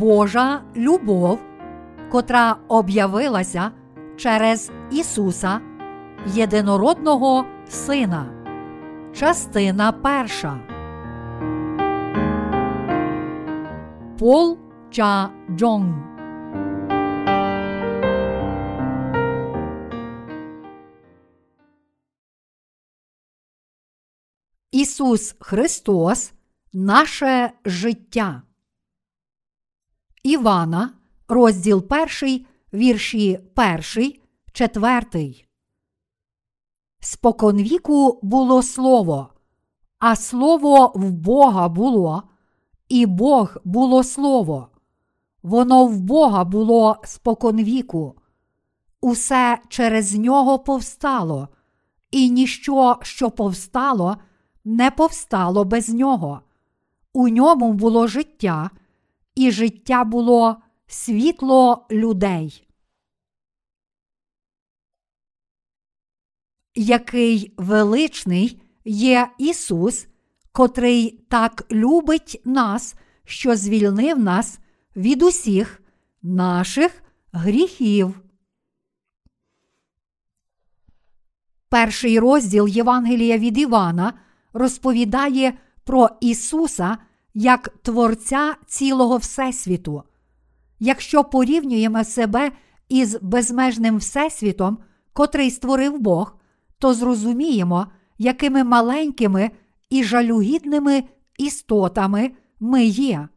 Божа любов, котра об'явилася через Ісуса, Єдинородного Сина. Частина перша. Пол Ча Джонг Ісус Христос наше життя. Івана, розділ 1, вірші 1, 4. Споконвіку було слово, а слово в Бога було, і Бог було слово. Воно в Бога було споконвіку. Усе через нього повстало, і ніщо, що повстало, не повстало без нього. У ньому було життя, і життя було світло людей. Який величний є Ісус, котрий так любить нас, що звільнив нас від усіх наших гріхів. Перший розділ Євангелія від Івана розповідає про Ісуса як Творця цілого Всесвіту. Якщо порівнюємо себе із безмежним Всесвітом, котрий створив Бог, то зрозуміємо, якими маленькими і жалюгідними істотами ми є.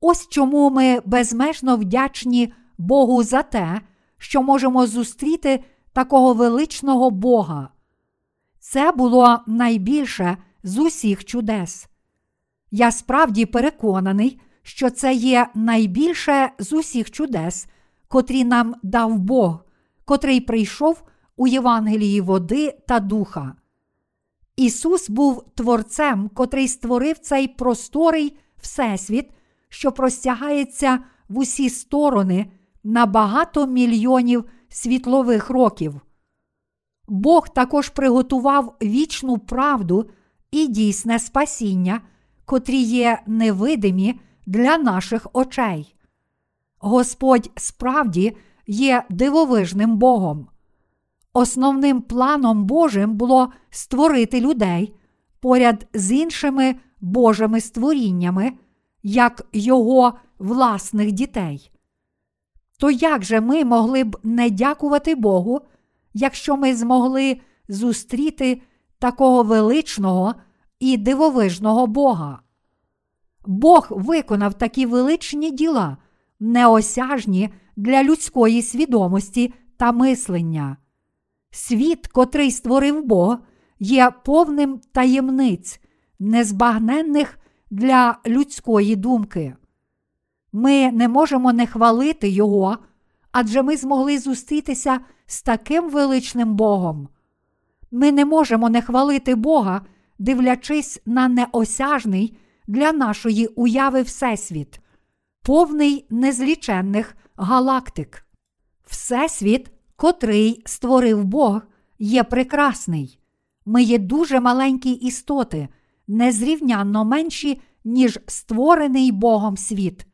Ось чому ми безмежно вдячні Богу за те, що можемо зустріти такого величного Бога. Це було найбільше з усіх чудес. Я справді переконаний, що це є найбільше з усіх чудес, котрі нам дав Бог, котрий прийшов у Євангелії води та духа. Ісус був Творцем, котрий створив цей просторий Всесвіт, що простягається в усі сторони на багато мільйонів світлових років. Бог також приготував вічну правду і дійсне спасіння, котрі є невидимі для наших очей. Господь справді є дивовижним Богом. Основним планом Божим було створити людей поряд з іншими Божими створіннями, як Його власних дітей. То як же ми могли б не дякувати Богу, якщо ми змогли зустріти такого величного і дивовижного Бога? Бог виконав такі величні діла, неосяжні для людської свідомості та мислення. Світ, котрий створив Бог, є повним таємниць, незбагненних для людської думки. Ми не можемо не хвалити Його, адже ми змогли зустрітися з таким величним Богом. Ми не можемо не хвалити Бога, дивлячись на неосяжний для нашої уяви Всесвіт, повний незліченних галактик. Всесвіт, котрий створив Бог, є прекрасний. Ми є дуже маленькі істоти, незрівнянно менші, ніж створений Богом світ.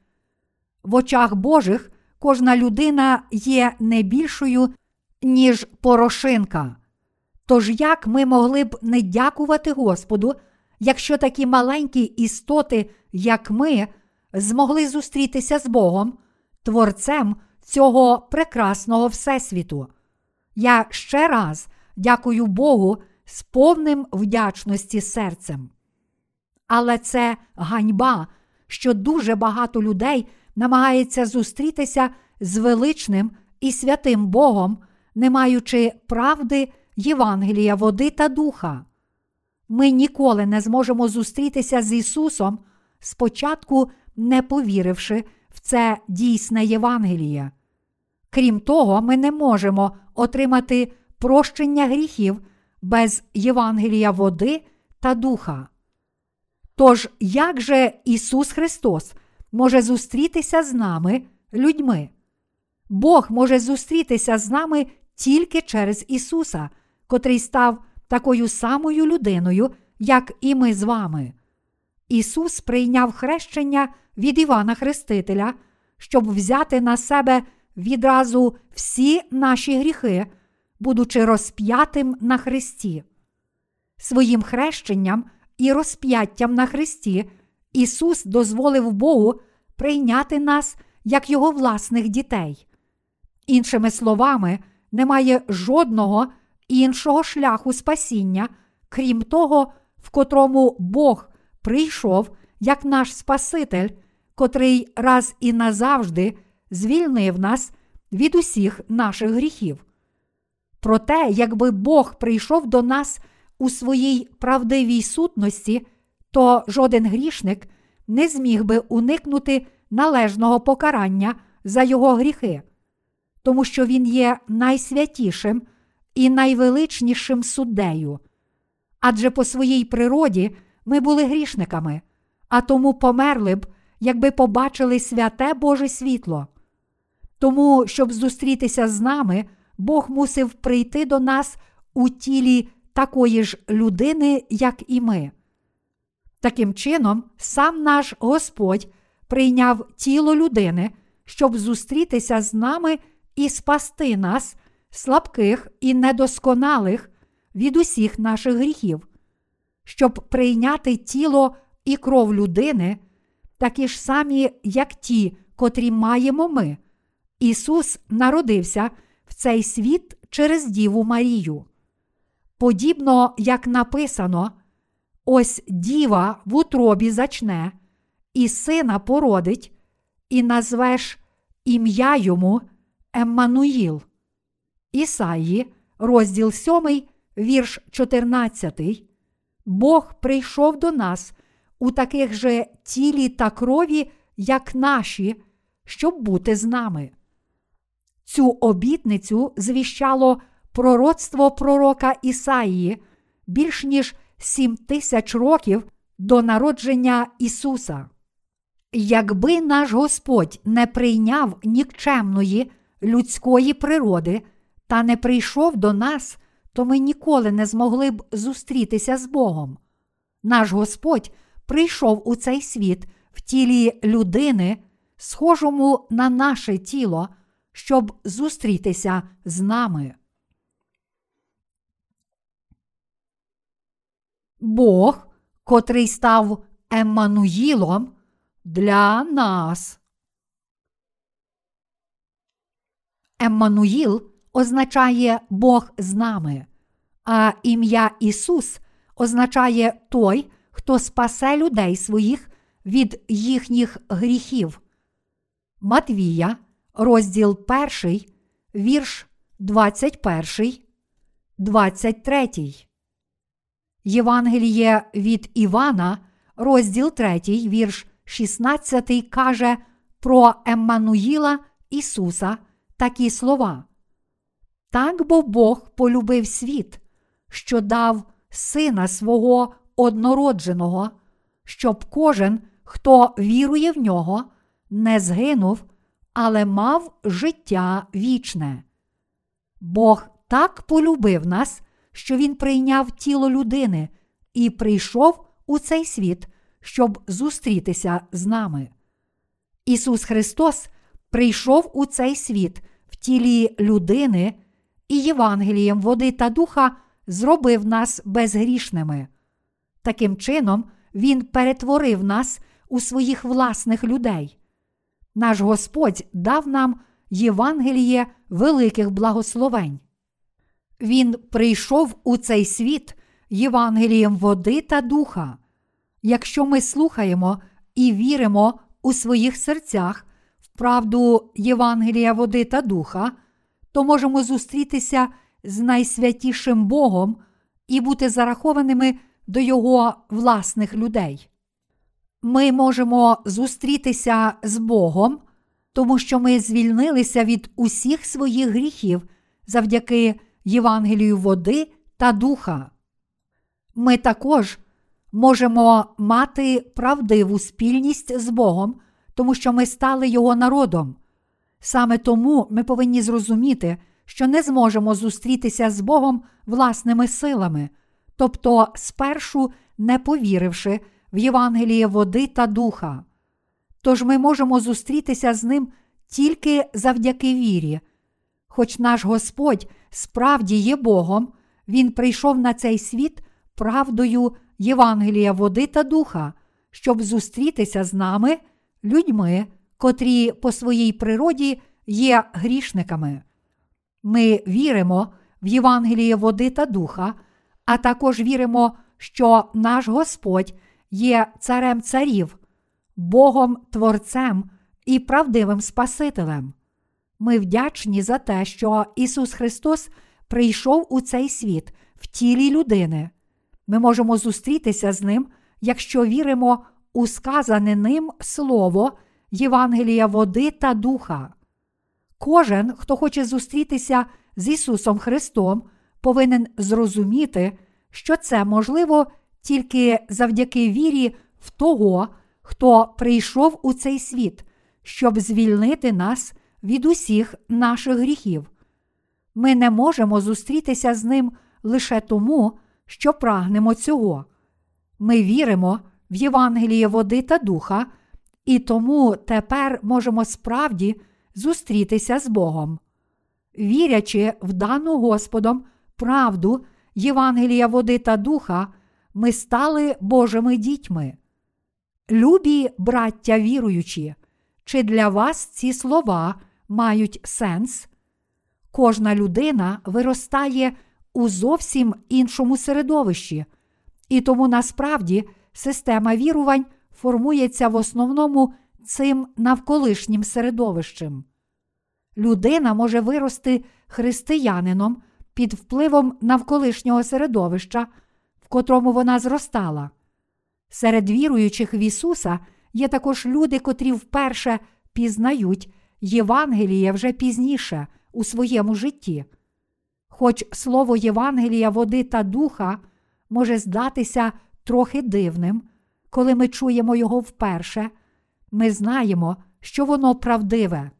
В очах Божих кожна людина є не більшою, ніж порошинка. Тож як ми могли б не дякувати Господу, якщо такі маленькі істоти, як ми, змогли зустрітися з Богом, Творцем цього прекрасного Всесвіту? Я ще раз дякую Богу з повним вдячності серцем. Але це ганьба, що дуже багато людей намагається зустрітися з величним і святим Богом, не маючи правди Євангелія, води та духа. Ми ніколи не зможемо зустрітися з Ісусом, спочатку не повіривши в це дійсне Євангеліє. Крім того, ми не можемо отримати прощення гріхів без Євангелія води та духа. Тож, як же Ісус Христос може зустрітися з нами, людьми? Бог може зустрітися з нами тільки через Ісуса, котрий став такою самою людиною, як і ми з вами. Ісус прийняв хрещення від Івана Хрестителя, щоб взяти на себе відразу всі наші гріхи, будучи розп'ятим на Христі. Своїм хрещенням і розп'яттям на Христі Ісус дозволив Богу прийняти нас як Його власних дітей. Іншими словами, немає жодного іншого шляху спасіння, крім того, в котрому Бог прийшов як наш Спаситель, котрий раз і назавжди звільнив нас від усіх наших гріхів. Проте, якби Бог прийшов до нас у своїй правдивій сутності, то жоден грішник не зміг би уникнути належного покарання за його гріхи, тому що він є найсвятішим і найвеличнішим суддею. Адже по своїй природі ми були грішниками, а тому померли б, якби побачили святе Боже світло. Тому, щоб зустрітися з нами, Бог мусив прийти до нас у тілі такої ж людини, як і ми. Таким чином, сам наш Господь прийняв тіло людини, щоб зустрітися з нами і спасти нас, слабких і недосконалих від усіх наших гріхів, щоб прийняти тіло і кров людини, такі ж самі, як ті, котрі маємо ми. Ісус народився в цей світ через Діву Марію. Подібно як написано, ось діва в утробі зачне, і сина породить, і назвеш ім'я йому Еммануїл. Ісаї, розділ 7, вірш 14. Бог прийшов до нас у таких же тілі та крові, як наші, щоб бути з нами. Цю обітницю звіщало пророцтво пророка Ісаїї більш ніж сім тисяч років до народження Ісуса. Якби наш Господь не прийняв нікчемної людської природи та не прийшов до нас, то ми ніколи не змогли б зустрітися з Богом. Наш Господь прийшов у цей світ в тілі людини, схожому на наше тіло, щоб зустрітися з нами. Бог, котрий став Еммануїлом для нас. Еммануїл означає Бог з нами, а ім'я Ісус означає той, хто спасе людей своїх від їхніх гріхів. Матвія, розділ 1, вірш 21, 23. Євангеліє від Івана, розділ 3, вірш 16 каже про Еммануїла Ісуса такі слова. Так бо Бог полюбив світ, що дав Сина свого однородженого, щоб кожен, хто вірує в нього, не згинув, але мав життя вічне. Бог так полюбив нас, що Він прийняв тіло людини і прийшов у цей світ, щоб зустрітися з нами. Ісус Христос прийшов у цей світ в тілі людини і Євангелієм води та духа зробив нас безгрішними. Таким чином, Він перетворив нас у своїх власних людей. Наш Господь дав нам Євангеліє великих благословень. Він прийшов у цей світ Євангелієм води та духа. Якщо ми слухаємо і віримо у своїх серцях в правду Євангелія води та духа, то можемо зустрітися з найсвятішим Богом і бути зарахованими до Його власних людей. Ми можемо зустрітися з Богом, тому що ми звільнилися від усіх своїх гріхів завдяки Євангелію води та духа. Ми також можемо мати правдиву спільність з Богом, тому що ми стали Його народом. Саме тому ми повинні зрозуміти, що не зможемо зустрітися з Богом власними силами, тобто, спершу не повіривши в Євангеліє води та духа. Тож ми можемо зустрітися з ним тільки завдяки вірі. Хоч наш Господь справді є Богом, Він прийшов на цей світ правдою Євангелія води та духа, щоб зустрітися з нами, людьми, котрі по своїй природі є грішниками. Ми віримо в Євангеліє води та духа, а також віримо, що наш Господь є царем царів, Богом Творцем і правдивим Спасителем. Ми вдячні за те, що Ісус Христос прийшов у цей світ в тілі людини. Ми можемо зустрітися з Ним, якщо віримо у сказане ним Слово Євангелія води та духа. Кожен, хто хоче зустрітися з Ісусом Христом, повинен зрозуміти, що це можливо тільки завдяки вірі в того, хто прийшов у цей світ, щоб звільнити нас від усіх наших гріхів. Ми не можемо зустрітися з ним лише тому, що прагнемо цього. Ми віримо в Євангеліє води та духа, і тому тепер можемо справді зустрітися з Богом. Вірячи в дану Господом правду Євангелія води та духа, ми стали Божими дітьми. Любі браття віруючі, чи для вас ці слова мають сенс? Кожна людина виростає у зовсім іншому середовищі, і тому насправді система вірувань формується в основному цим навколишнім середовищем. Людина може вирости християнином під впливом навколишнього середовища, в котрому вона зростала. Серед віруючих в Ісуса є також люди, котрі вперше пізнають Євангеліє вже пізніше у своєму житті. Хоч слово Євангелія води та духа може здатися трохи дивним, коли ми чуємо його вперше, ми знаємо, що воно правдиве.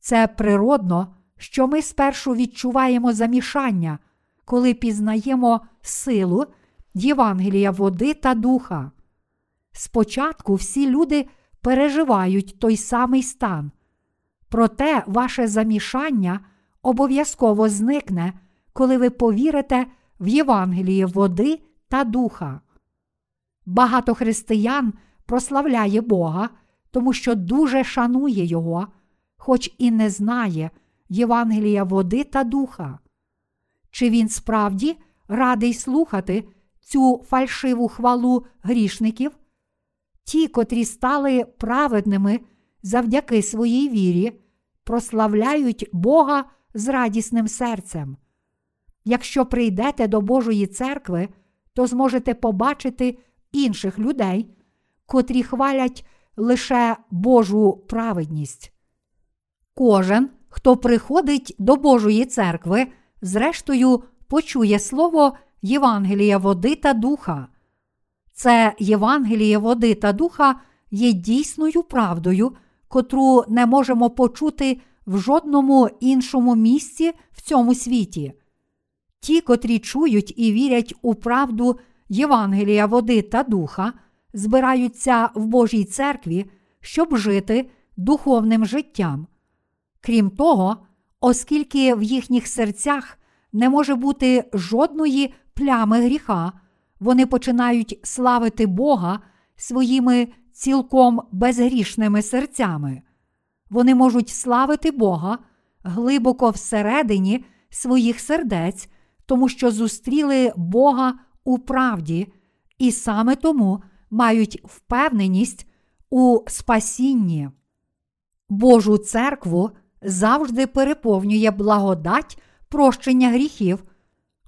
Це природно, що ми спершу відчуваємо замішання, коли пізнаємо силу Євангелія води та духа. Спочатку всі люди переживають той самий стан, проте ваше замішання обов'язково зникне, коли ви повірите в Євангеліє води та духа. Багато християн прославляє Бога, тому що дуже шанує Його, хоч і не знає Євангелія води та духа. Чи він справді радий слухати цю фальшиву хвалу грішників? Ті, котрі стали праведними завдяки своїй вірі, прославляють Бога з радісним серцем. Якщо прийдете до Божої церкви, то зможете побачити інших людей, котрі хвалять лише Божу праведність. Кожен, хто приходить до Божої церкви, зрештою почує слово Євангелія води та духа. Це Євангеліє води та духа є дійсною правдою, котру не можемо почути в жодному іншому місці в цьому світі. Ті, котрі чують і вірять у правду Євангелія води та духа, збираються в Божій церкві, щоб жити духовним життям. Крім того, оскільки в їхніх серцях не може бути жодної плями гріха, вони починають славити Бога своїми цілком безгрішними серцями. Вони можуть славити Бога глибоко всередині своїх сердець, тому що зустріли Бога у правді, і саме тому мають впевненість у спасінні. Божу церкву завжди переповнює благодать прощення гріхів,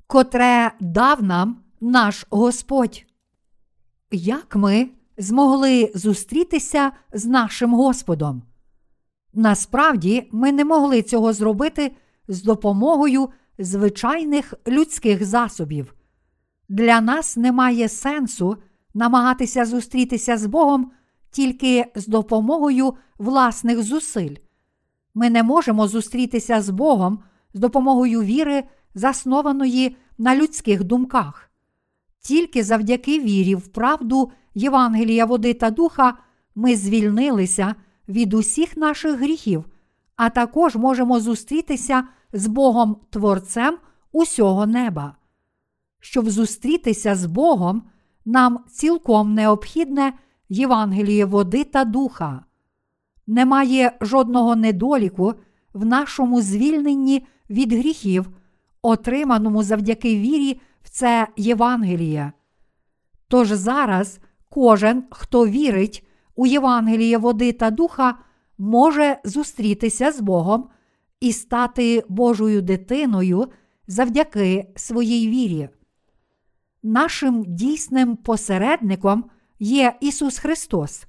котре дав нам наш Господь. Як ми змогли зустрітися з нашим Господом? Насправді ми не могли цього зробити з допомогою звичайних людських засобів. Для нас немає сенсу намагатися зустрітися з Богом тільки з допомогою власних зусиль. Ми не можемо зустрітися з Богом з допомогою віри, заснованої на людських думках. Тільки завдяки вірі в правду Євангелія води та духа ми звільнилися від усіх наших гріхів, а також можемо зустрітися з Богом Творцем усього неба. Щоб зустрітися з Богом, нам цілком необхідне Євангеліє води та духа. Немає жодного недоліку в нашому звільненні від гріхів, отриманому завдяки вірі в це Євангеліє. Тож зараз кожен, хто вірить у Євангеліє води та духа, може зустрітися з Богом і стати Божою дитиною завдяки своїй вірі. Нашим дійсним посередником є Ісус Христос.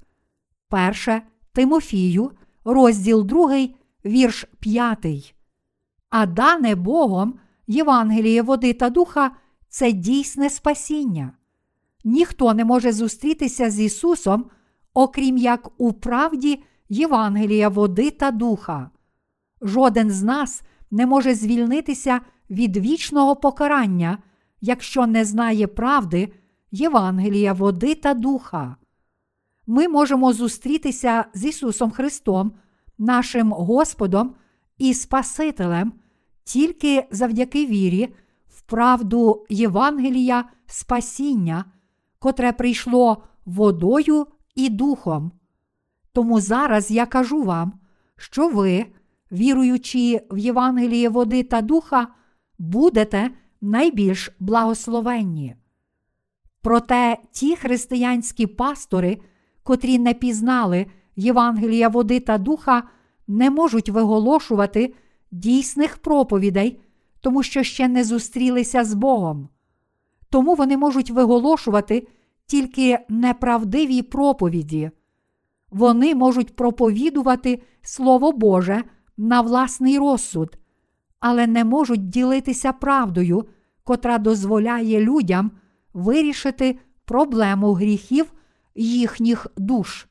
Перше Тимофію, розділ 2, вірш 5. А дане Богом Євангеліє води та духа це дійсне спасіння. Ніхто не може зустрітися з Ісусом, окрім як у правді Євангелія води та духа. Жоден з нас не може звільнитися від вічного покарання, якщо не знає правди Євангелія води та духа. Ми можемо зустрітися з Ісусом Христом, нашим Господом і Спасителем тільки завдяки вірі в правду Євангелія Спасіння, котре прийшло водою і духом. Тому зараз я кажу вам, що ви, віруючи в Євангеліє води та духа, будете найбільш благословенні. Проте ті християнські пастори, котрі не пізнали Євангелія води та духа, не можуть виголошувати дійсних проповідей, тому що ще не зустрілися з Богом. Тому вони можуть виголошувати тільки неправдиві проповіді. Вони можуть проповідувати Слово Боже на власний розсуд, але не можуть ділитися правдою, котра дозволяє людям вирішити проблему гріхів їхніх душ.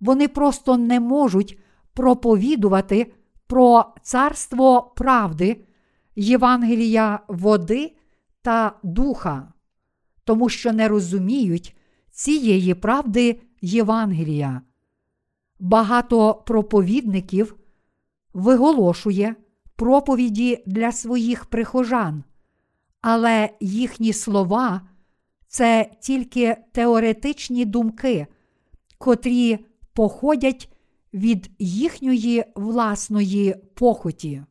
Вони просто не можуть проповідувати про царство правди, Євангелія води та духа, тому що не розуміють цієї правди Євангелія. Багато проповідників виголошує проповіді для своїх прихожан, але їхні слова це тільки теоретичні думки, котрі походять від їхньої власної похоті.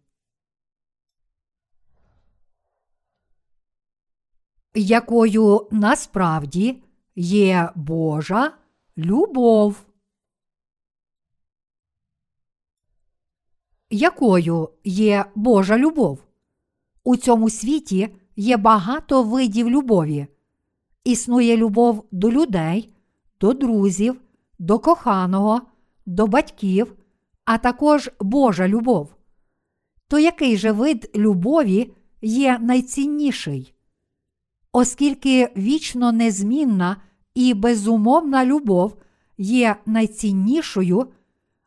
Якою насправді є Божа любов? Якою є Божа любов? У цьому світі є багато видів любові. Існує любов до людей, до друзів, до коханого, до батьків, а також Божа любов. То який же вид любові є найцінніший? Оскільки вічно незмінна і безумовна любов є найціннішою,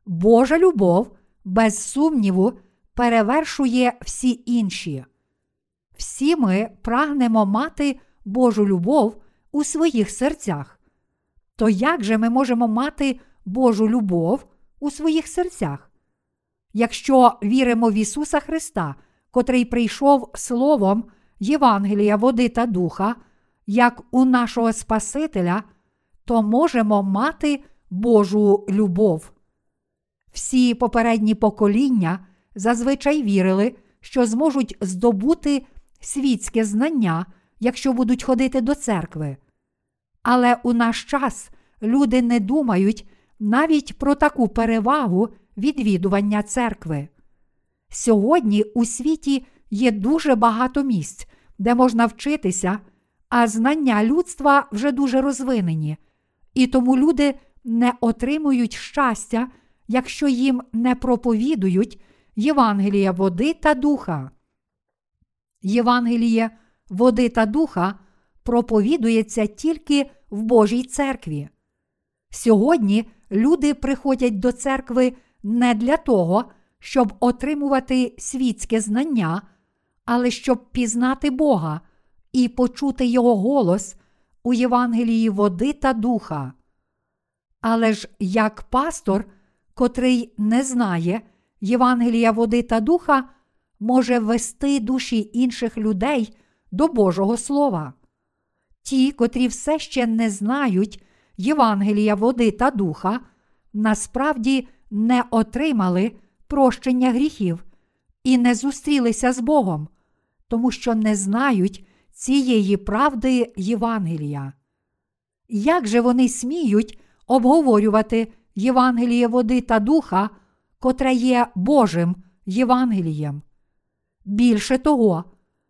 Божа любов, без сумніву, перевершує всі інші. Всі ми прагнемо мати Божу любов у своїх серцях. То як же ми можемо мати Божу любов у своїх серцях? Якщо віримо в Ісуса Христа, котрий прийшов Словом Євангелія, води та духа, як у нашого Спасителя, то можемо мати Божу любов. Всі попередні покоління зазвичай вірили, що зможуть здобути світське знання, якщо будуть ходити до церкви. Але у наш час люди не думають навіть про таку перевагу відвідування церкви. Сьогодні у світі є дуже багато місць, де можна вчитися, а знання людства вже дуже розвинені, і тому люди не отримують щастя, якщо їм не проповідують Євангелія води та духа. Євангеліє води та духа проповідується тільки в Божій церкві. Сьогодні люди приходять до церкви не для того, щоб отримувати світське знання, але щоб пізнати Бога і почути Його голос у Євангелії води та духа. Але ж як пастор, котрий не знає Євангелія води та духа, може вести душі інших людей до Божого Слова. Ті, котрі все ще не знають Євангелія води та духа, насправді не отримали прощення гріхів і не зустрілися з Богом, тому що не знають цієї правди Євангелія. Як же вони сміють обговорювати Євангеліє води та духа, котре є Божим Євангелієм? Більше того,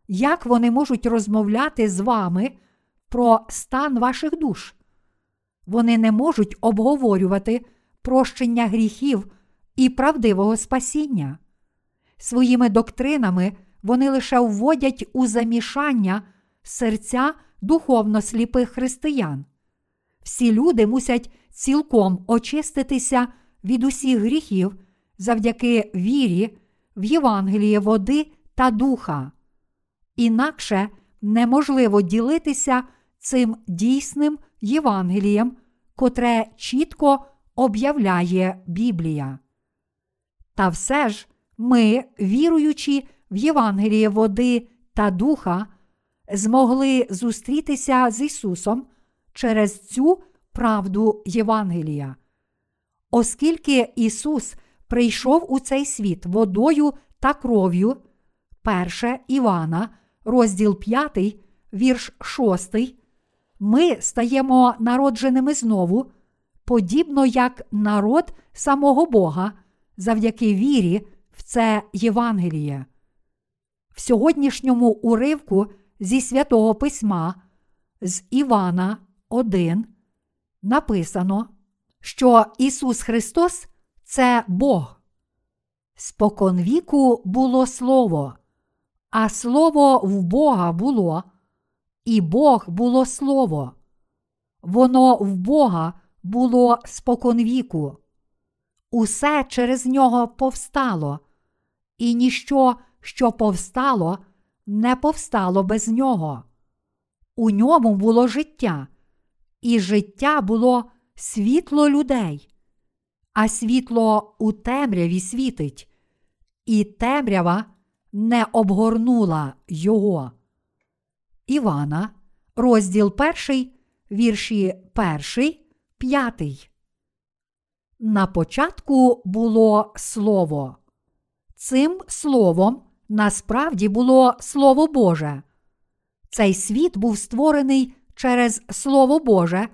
як вони можуть розмовляти з вами про стан ваших душ? Вони не можуть обговорювати прощення гріхів і правдивого спасіння. Своїми доктринами вони лише вводять у замішання серця духовно сліпих християн. Всі люди мусять цілком очиститися від усіх гріхів завдяки вірі в Євангеліє води та духа. Інакше неможливо ділитися цим дійсним Євангелієм, котре чітко об'являє Біблія. Та все ж ми, віруючи в Євангеліє води та духа, змогли зустрітися з Ісусом через цю правду Євангелія. Оскільки Ісус прийшов у цей світ водою та кров'ю, 1 Івана, розділ 5, вірш 6, ми стаємо народженими знову, подібно як народ самого Бога, завдяки вірі в це Євангеліє. В сьогоднішньому уривку зі святого письма з Івана 1 написано, що Ісус Христос це Бог. Споконвіку було Слово, а Слово в Бога було, і Бог було Слово. Воно в Бога було споконвіку. Усе через нього повстало, і ніщо, що повстало, не повстало без нього. У ньому було життя, і життя було світло людей, а світло у темряві світить, і темрява не обгорнула його. Івана, розділ перший, вірші перший, п'ятий. На початку було слово. Цим словом насправді було Слово Боже. Цей світ був створений через Слово Боже,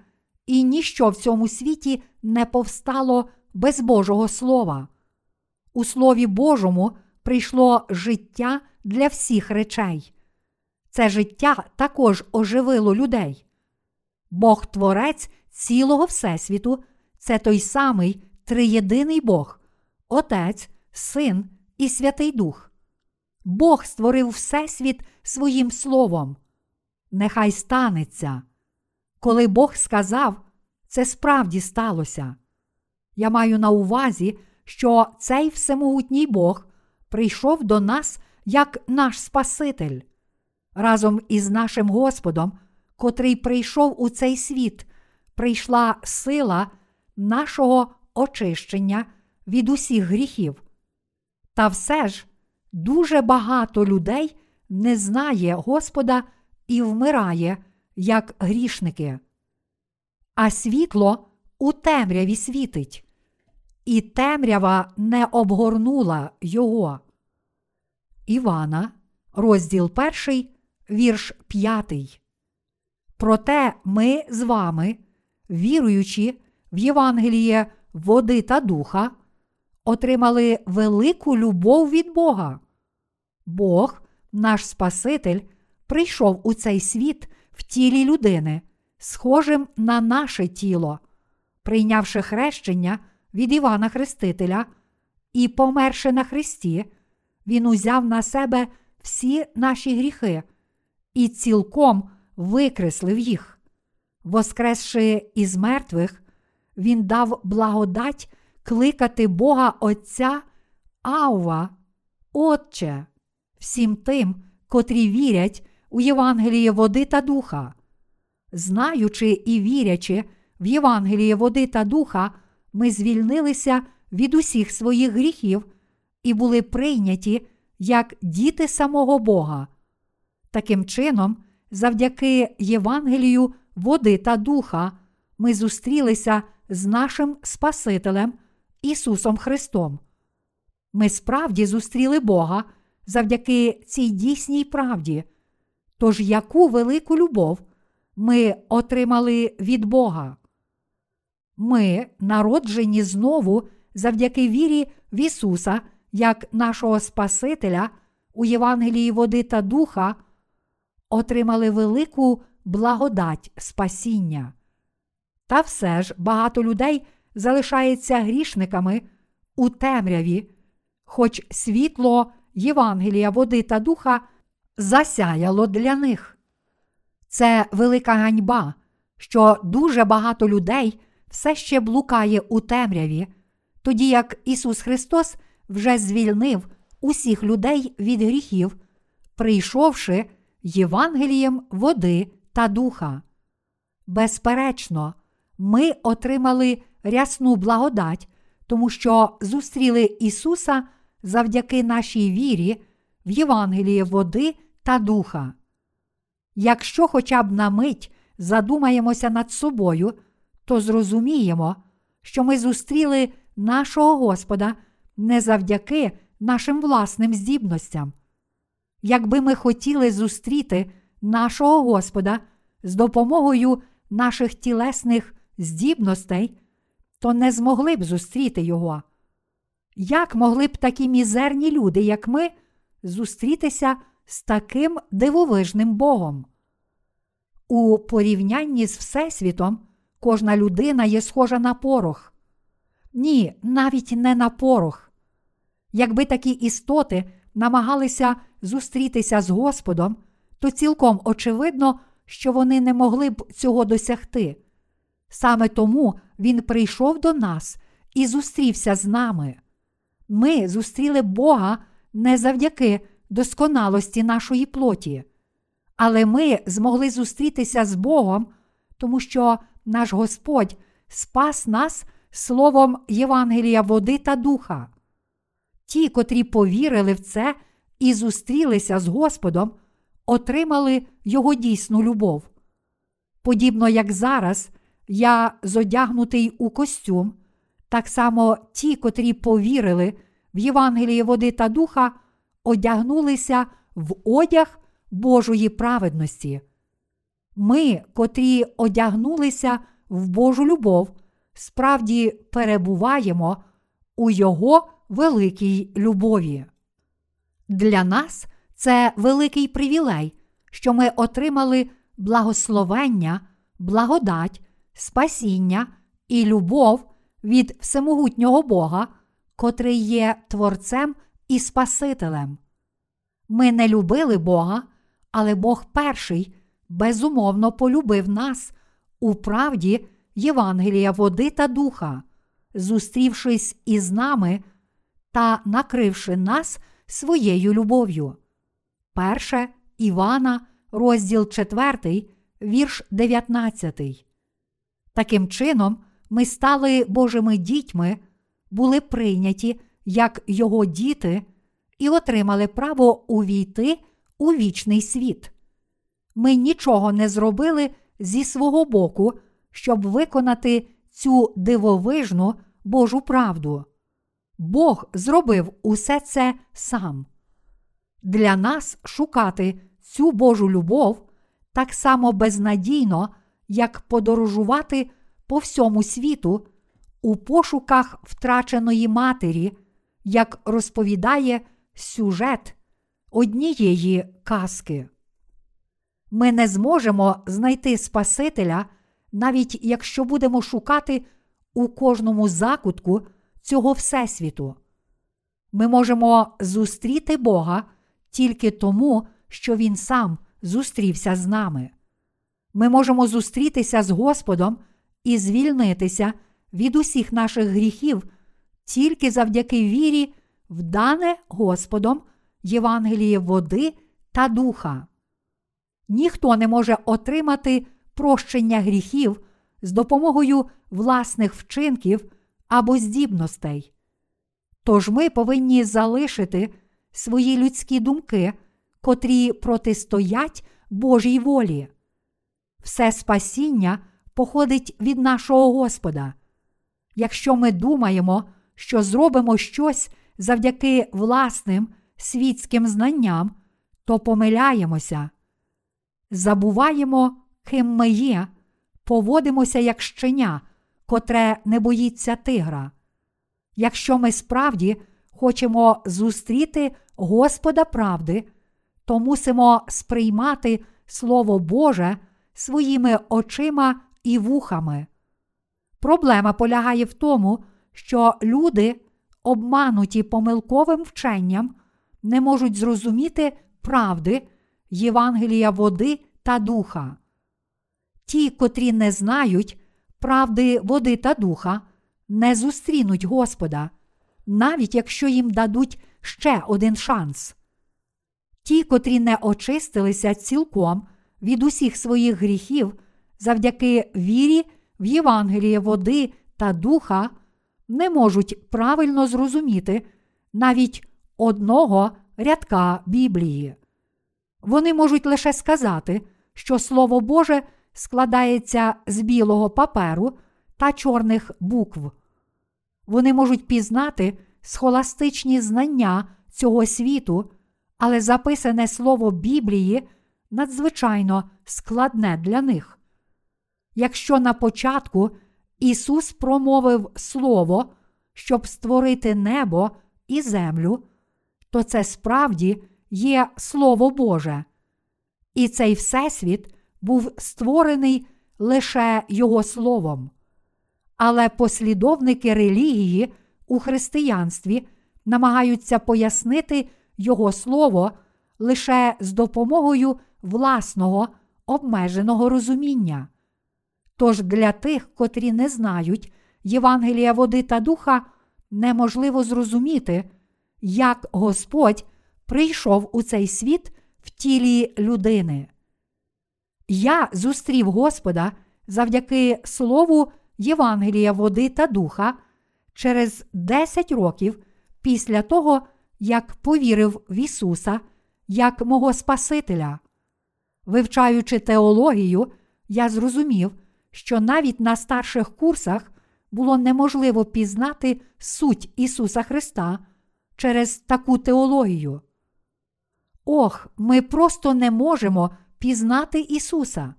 і ніщо в цьому світі не повстало без Божого Слова. У Слові Божому прийшло життя для всіх речей. Це життя також оживило людей. Бог Творець цілого Всесвіту це той самий триєдиний Бог, Отець, Син і Святий Дух. Бог створив Всесвіт своїм словом. Нехай станеться. Коли Бог сказав, це справді сталося. Я маю на увазі, що цей всемогутній Бог прийшов до нас як наш Спаситель. Разом із нашим Господом, котрий прийшов у цей світ, прийшла сила нашого очищення від усіх гріхів. Та все ж дуже багато людей не знає Господа і вмирає, як грішники. А світло у темряві світить, і темрява не обгорнула його. Івана, розділ 1, вірш 5. Проте ми з вами, віруючи в Євангеліє води та духа, отримали велику любов від Бога. Бог, наш Спаситель, прийшов у цей світ в тілі людини, схожим на наше тіло, прийнявши хрещення від Івана Хрестителя і померши на Христі, Він узяв на себе всі наші гріхи і цілком викреслив їх. Воскресши із мертвих, Він дав благодать кликати Бога Отця Авва, Отче, всім тим, котрі вірять у Євангеліє води та духа. Знаючи і вірячи в Євангеліє води та духа, ми звільнилися від усіх своїх гріхів і були прийняті як діти самого Бога. Таким чином, завдяки Євангелію води та духа, ми зустрілися з нашим Спасителем Ісусом Христом. Ми справді зустріли Бога завдяки цій дійсній правді. Тож яку велику любов ми отримали від Бога? Ми, народжені знову завдяки вірі в Ісуса, як нашого Спасителя у Євангелії води та духа, отримали велику благодать спасіння. Та все ж багато людей залишається грішниками у темряві, хоч світло Євангелія води та духа засяяло для них. Це велика ганьба, що дуже багато людей все ще блукає у темряві, тоді як Ісус Христос вже звільнив усіх людей від гріхів, прийшовши Євангелієм води та духа. Безперечно, ми отримали рясну благодать, тому що зустріли Ісуса завдяки нашій вірі в Євангеліє води та духа. Якщо хоча б на мить задумаємося над собою, то зрозуміємо, що ми зустріли нашого Господа не завдяки нашим власним здібностям. Якби ми хотіли зустріти нашого Господа з допомогою наших тілесних здібностей, то не змогли б зустріти Його. Як могли б такі мізерні люди, як ми, зустрітися з таким дивовижним Богом? У порівнянні з Всесвітом кожна людина є схожа на порох. Ні, навіть не на порох. Якби такі істоти намагалися зустрітися з Господом, то цілком очевидно, що вони не могли б цього досягти. Саме тому Він прийшов до нас і зустрівся з нами. Ми зустріли Бога не завдяки досконалості нашої плоті, але ми змогли зустрітися з Богом, тому що наш Господь спас нас словом Євангелія води та духа. Ті, котрі повірили в це і зустрілися з Господом, отримали Його дійсну любов. Подібно як зараз я зодягнутий у костюм, так само ті, котрі повірили в Євангеліє води та духа, одягнулися в одяг Божої праведності. Ми, котрі одягнулися в Божу любов, справді перебуваємо у Його великій любові. Для нас це великий привілей, що ми отримали благословення, благодать, спасіння і любов від всемогутнього Бога, котрий є Творцем і Спасителем. Ми не любили Бога, але Бог перший безумовно полюбив нас у правді Євангелія води та духа, зустрівшись із нами та накривши нас своєю любов'ю. Перше Івана, розділ 4, вірш 19. Таким чином, ми стали Божими дітьми, були прийняті як Його діти і отримали право увійти у вічний світ. Ми нічого не зробили зі свого боку, щоб виконати цю дивовижну Божу правду. Бог зробив усе це сам. Для нас шукати цю Божу любов так само безнадійно, як подорожувати по всьому світу у пошуках втраченої матері, як розповідає сюжет однієї казки. Ми не зможемо знайти Спасителя, навіть якщо будемо шукати у кожному закутку цього Всесвіту. Ми можемо зустріти Бога тільки тому, що Він сам зустрівся з нами. Ми можемо зустрітися з Господом і звільнитися від усіх наших гріхів тільки завдяки вірі, в дане Господом Євангеліє води та духа. Ніхто не може отримати прощення гріхів з допомогою власних вчинків або здібностей. Тож ми повинні залишити свої людські думки, котрі протистоять Божій волі. Все спасіння походить від нашого Господа. Якщо ми думаємо, що зробимо щось завдяки власним світським знанням, то помиляємося, забуваємо, ким ми є, поводимося як щеня, котре не боїться тигра. Якщо ми справді хочемо зустріти Господа правди, то мусимо сприймати Слово Боже своїми очима і вухами. Проблема полягає в тому, що люди, обмануті помилковим вченням, не можуть зрозуміти правди Євангелія води та духа. Ті, котрі не знають правди води та духа, не зустрінуть Господа, навіть якщо їм дадуть ще один шанс. Ті, котрі не очистилися цілком від усіх своїх гріхів завдяки вірі в Євангеліє води та духа, не можуть правильно зрозуміти навіть одного рядка Біблії. Вони можуть лише сказати, що Слово Боже складається з білого паперу та чорних букв. Вони можуть пізнати схоластичні знання цього світу, але записане слово Біблії надзвичайно складне для них. Якщо на початку Ісус промовив Слово, щоб створити небо і землю, то це справді є Слово Боже. І цей Всесвіт був створений лише Його Словом. Але послідовники релігії у християнстві намагаються пояснити Його Слово лише з допомогою власного обмеженого розуміння. Тож для тих, котрі не знають Євангелія води та духа, неможливо зрозуміти, як Господь прийшов у цей світ в тілі людини. Я зустрів Господа завдяки Слову Євангелія води та духа через 10 років після того, як повірив в Ісуса як мого Спасителя. Вивчаючи теологію, я зрозумів, що навіть на старших курсах було неможливо пізнати суть Ісуса Христа через таку теологію. Ох, ми просто не можемо пізнати Ісуса.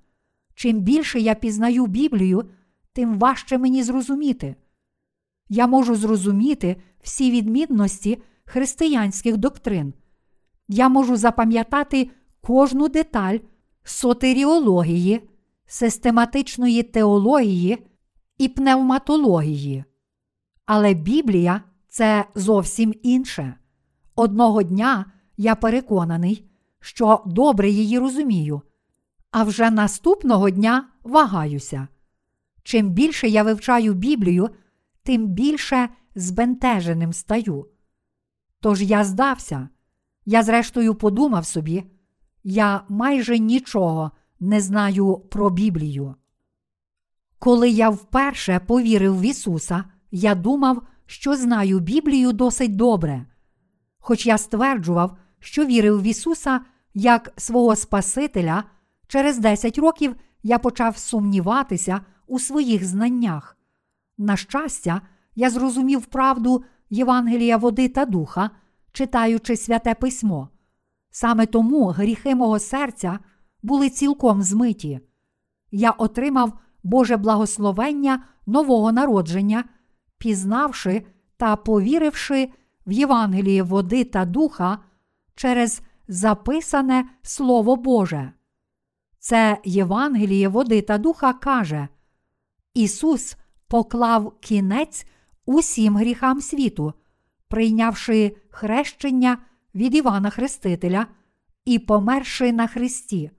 Чим більше я пізнаю Біблію, тим важче мені зрозуміти. Я можу зрозуміти всі відмінності християнських доктрин. Я можу запам'ятати кожну деталь сотеріології, систематичної теології і пневматології. Але Біблія це зовсім інше. Одного дня я переконаний, що добре її розумію, а вже наступного дня вагаюся. Чим більше я вивчаю Біблію, тим більше збентеженим стаю. Тож я здався, я, зрештою, подумав собі, я майже нічого не знаю про Біблію. Коли я вперше повірив в Ісуса, я думав, що знаю Біблію досить добре. Хоч я стверджував, що вірив в Ісуса як свого Спасителя, через 10 років я почав сумніватися у своїх знаннях. На щастя, я зрозумів правду Євангелія води та духа, читаючи святе письмо. Саме тому гріхи мого серця були цілком змиті. Я отримав Боже благословення нового народження, пізнавши та повіривши в Євангеліє води та духа через записане Слово Боже. Це Євангеліє води та духа каже: Ісус поклав кінець усім гріхам світу, прийнявши хрещення від Івана Хрестителя і померши на Христі.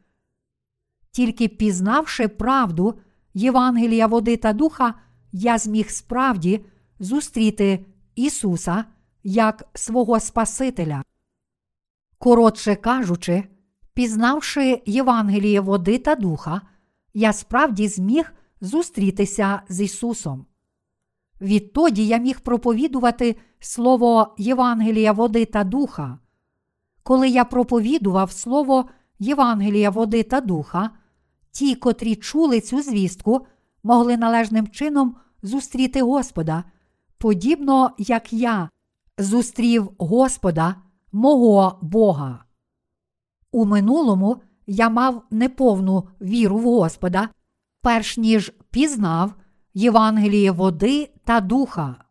Тільки пізнавши правду Євангелія води та духа, я зміг справді зустріти Ісуса як свого Спасителя. Коротше кажучи, пізнавши Євангеліє води та духа, я справді зміг зустрітися з Ісусом. Відтоді я міг проповідувати Слово Євангелія води та духа. Коли я проповідував Слово Євангелія води та духа, ті, котрі чули цю звістку, могли належним чином зустріти Господа, подібно як я зустрів Господа, мого Бога. У минулому я мав неповну віру в Господа, перш ніж пізнав Євангеліє води та духа.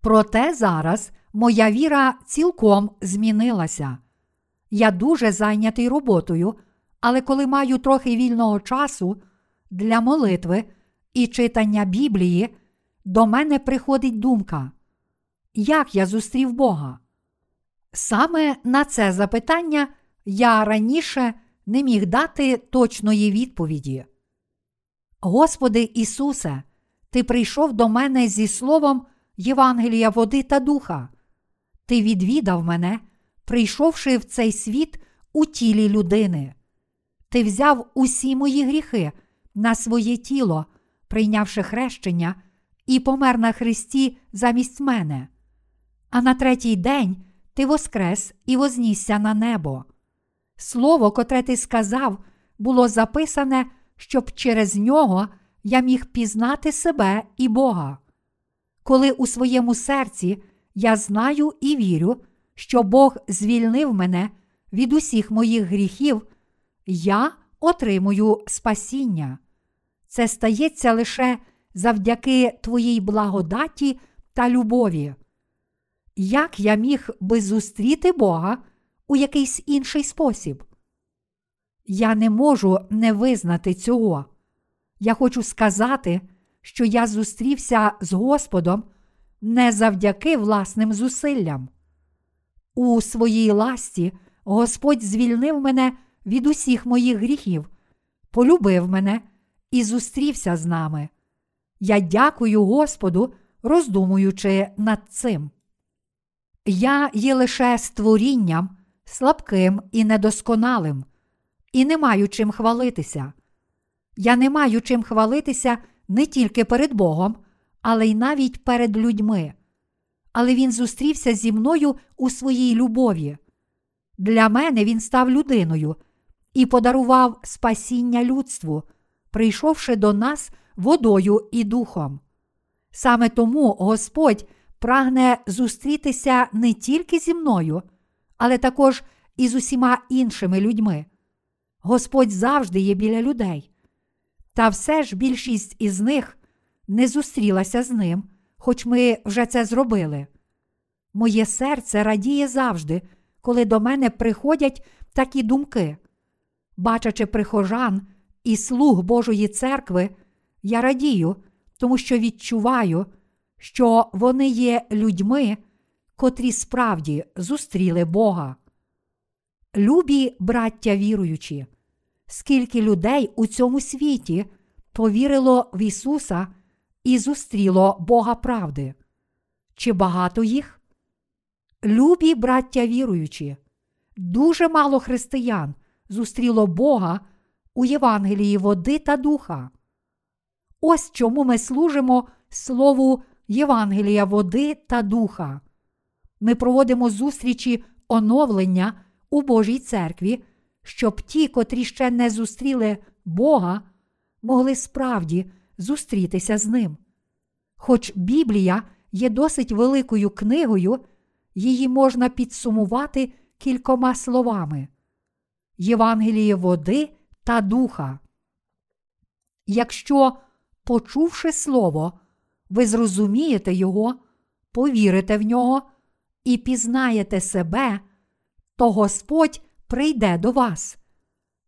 Проте зараз моя віра цілком змінилася. Я дуже зайнятий роботою, але коли маю трохи вільного часу для молитви і читання Біблії, до мене приходить думка, як я зустрів Бога? Саме на це запитання я раніше не міг дати точної відповіді. Господи Ісусе, Ти прийшов до мене зі словом Євангелія води та духа. Ти відвідав мене, прийшовши в цей світ у тілі людини. Ти взяв усі мої гріхи на своє тіло, прийнявши хрещення, і помер на Христі замість мене. А на третій день ти воскрес і вознісся на небо. Слово, котре ти сказав, було записане, щоб через нього я міг пізнати себе і Бога. Коли у своєму серці я знаю і вірю, що Бог звільнив мене від усіх моїх гріхів, я отримую спасіння. Це стається лише завдяки Твоїй благодаті та любові. Як я міг би зустріти Бога у якийсь інший спосіб? Я не можу не визнати цього. Я хочу сказати, що я зустрівся з Господом не завдяки власним зусиллям. У своїй ласті Господь звільнив мене від усіх моїх гріхів, полюбив мене і зустрівся з нами. Я дякую Господу, роздумуючи над цим. Я є лише створінням, слабким і недосконалим, і не маю чим хвалитися. Я не маю чим хвалитися не тільки перед Богом, але й навіть перед людьми. Але Він зустрівся зі мною у своїй любові. Для мене він став людиною і подарував спасіння людству, прийшовши до нас водою і духом. Саме тому Господь прагне зустрітися не тільки зі мною, але також і з усіма іншими людьми. Господь завжди є біля людей. Та все ж більшість із них не зустрілася з ним, хоч ми вже це зробили. Моє серце радіє завжди, коли до мене приходять такі думки. Бачачи прихожан і слуг Божої церкви, я радію, тому що відчуваю, що вони є людьми, котрі справді зустріли Бога. Любі браття віруючі, скільки людей у цьому світі повірило в Ісуса і зустріло Бога правди? Чи багато їх? Любі браття віруючі, дуже мало християн зустріло Бога у Євангелії води та духа. Ось чому ми служимо Слову Євангелія води та духа. Ми проводимо зустрічі оновлення у Божій церкві, щоб ті, котрі ще не зустріли Бога, могли справді зустрітися з ним. Хоч Біблія є досить великою книгою, її можна підсумувати кількома словами: Євангеліє води та духа. Якщо, почувши слово, ви зрозумієте його, повірите в нього і пізнаєте себе, то Господь прийде до вас.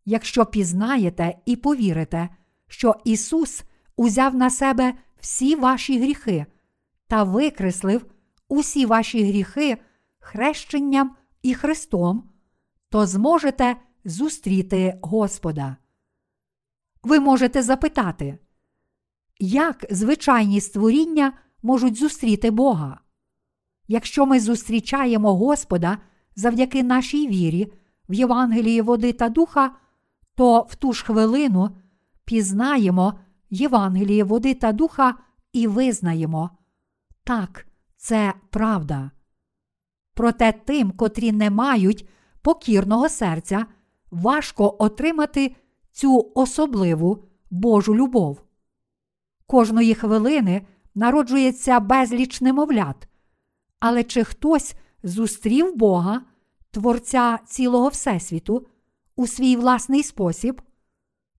Якщо пізнаєте і повірите, що Ісус узяв на себе всі ваші гріхи та викреслив усі ваші гріхи хрещенням і Христом, то зможете зустріти Господа. Ви можете запитати, як звичайні створіння можуть зустріти Бога? Якщо ми зустрічаємо Господа завдяки нашій вірі в Євангелії води та духа, то в ту ж хвилину пізнаємо Євангеліє води та духа і визнаємо. Так, це правда. Проте тим, котрі не мають покірного серця, важко отримати цю особливу Божу любов. Кожної хвилини народжується безліч немовлят. Але чи хтось зустрів Бога, Творця цілого Всесвіту, у свій власний спосіб?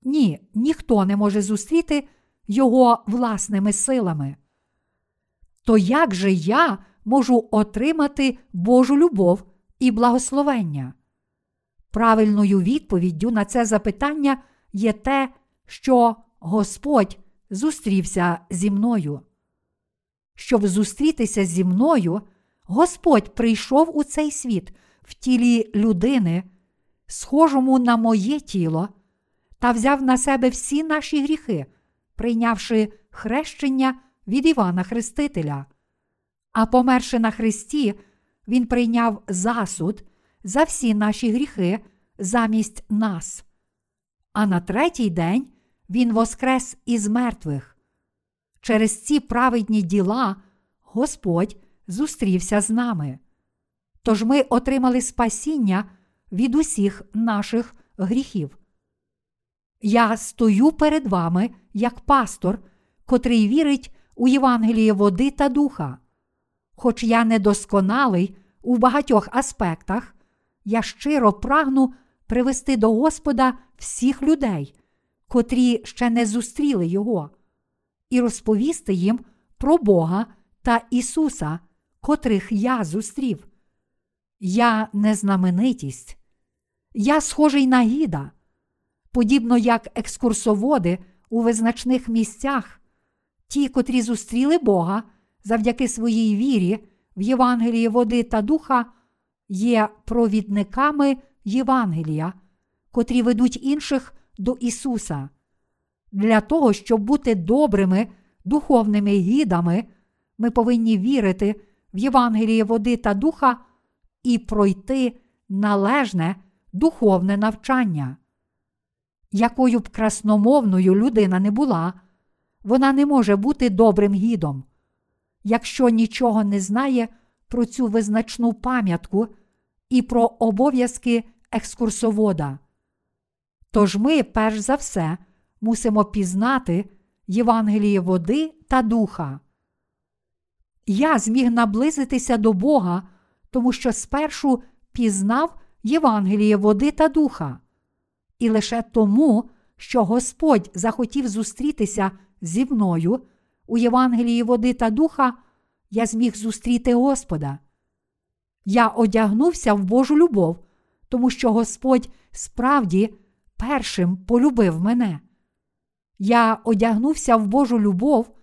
Ні, ніхто не може зустріти Його власними силами. То як же я можу отримати Божу любов і благословення? Правильною відповіддю на це запитання є те, що Господь зустрівся зі мною. Щоб зустрітися зі мною, Господь прийшов у цей світ в тілі людини, схожому на моє тіло, та взяв на себе всі наші гріхи, прийнявши хрещення від Івана Хрестителя. А померши на Христі, Він прийняв засуд за всі наші гріхи замість нас. А на третій день Він воскрес із мертвих. Через ці праведні діла Господь зустрівся з нами. Тож ми отримали спасіння від усіх наших гріхів. Я стою перед вами як пастор, котрий вірить у Євангеліє води та духа. Хоч я недосконалий у багатьох аспектах, я щиро прагну привести до Господа всіх людей, котрі ще не зустріли Його, і розповісти їм про Бога та Ісуса, котрих я зустрів. Я не знаменитість, я схожий на гіда, подібно як екскурсоводи у визначних місцях, ті, котрі зустріли Бога завдяки своїй вірі в Євангелії води та духа, є провідниками Євангелія, котрі ведуть інших до Ісуса. Для того, щоб бути добрими духовними гідами, ми повинні вірити в Євангеліє води та духа і пройти належне духовне навчання. Якою б красномовною людина не була, вона не може бути добрим гідом, якщо нічого не знає про цю визначну пам'ятку і про обов'язки екскурсовода. Тож ми, перш за все, мусимо пізнати Євангеліє води та духа. Я зміг наблизитися до Бога, тому що спершу пізнав Євангеліє води та духа. І лише тому, що Господь захотів зустрітися зі мною у Євангелії води та духа, я зміг зустріти Господа. Я одягнувся в Божу любов, тому що Господь справді першим полюбив мене. Я одягнувся в Божу любов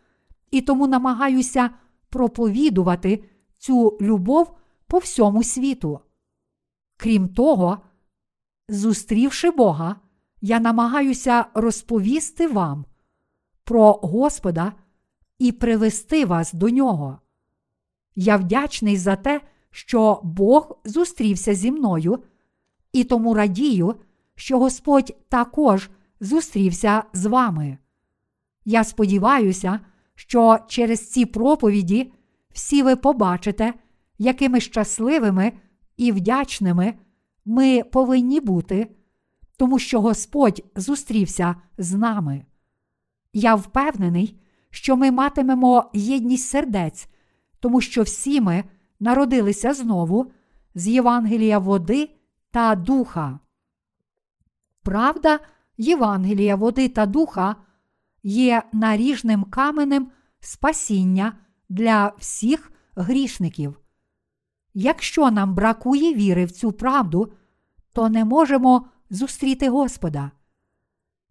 і тому намагаюся проповідувати цю любов по всьому світу. Крім того, зустрівши Бога, я намагаюся розповісти вам про Господа і привести вас до нього. Я вдячний за те, що Бог зустрівся зі мною, і тому радію, що Господь також зустрівся з вами. Я сподіваюся, що через ці проповіді всі ви побачите, якими щасливими і вдячними ми повинні бути, тому що Господь зустрівся з нами. Я впевнений, що ми матимемо єдність сердець, тому що всі ми народилися знову з Євангелія води та духа. Правда, Євангелія води та духа є наріжним каменем спасіння для всіх грішників. Якщо нам бракує віри в цю правду, то не можемо зустріти Господа.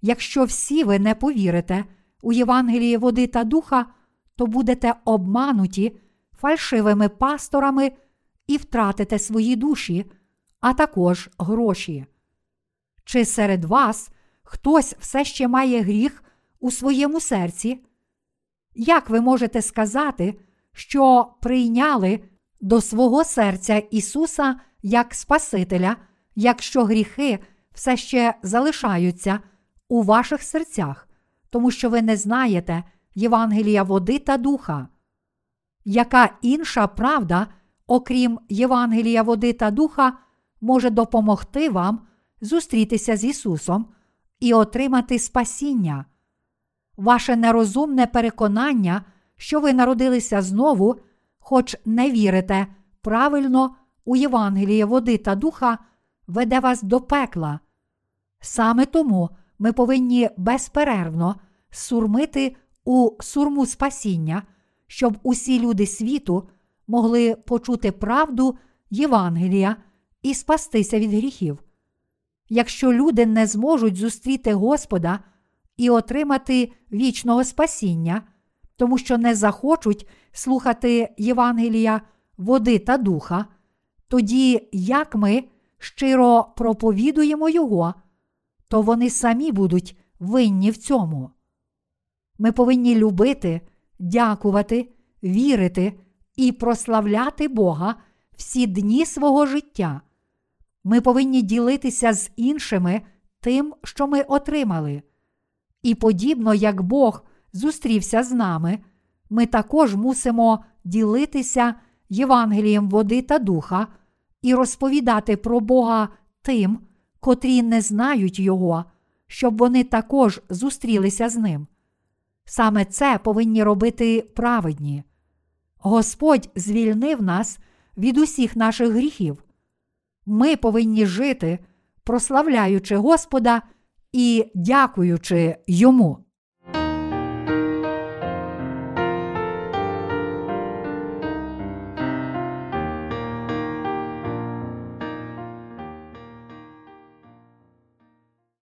Якщо всі ви не повірите у Євангеліє води та духа, то будете обмануті фальшивими пасторами і втратите свої душі, а також гроші. Чи серед вас хтось все ще має гріх у своєму серці? Як ви можете сказати, що прийняли до свого серця Ісуса як Спасителя, якщо гріхи все ще залишаються у ваших серцях, тому що ви не знаєте Євангелія води та духа. Яка інша правда, окрім Євангелія води та духа, може допомогти вам зустрітися з Ісусом і отримати спасіння? Ваше нерозумне переконання, що ви народилися знову, хоч не вірите правильно у Євангеліє води та духа, веде вас до пекла. Саме тому ми повинні безперервно сурмити у сурму спасіння, щоб усі люди світу могли почути правду Євангелія і спастися від гріхів. Якщо люди не зможуть зустріти Господа і отримати вічного спасіння, тому що не захочуть слухати Євангелія води та духа, тоді як ми щиро проповідуємо Його, то вони самі будуть винні в цьому. Ми повинні любити, дякувати, вірити і прославляти Бога всі дні свого життя. Ми повинні ділитися з іншими тим, що ми отримали. І подібно як Бог зустрівся з нами, ми також мусимо ділитися Євангелієм води та духа і розповідати про Бога тим, котрі не знають Його, щоб вони також зустрілися з ним. Саме це повинні робити праведні. Господь звільнив нас від усіх наших гріхів. Ми повинні жити, прославляючи Господа і дякуючи Йому.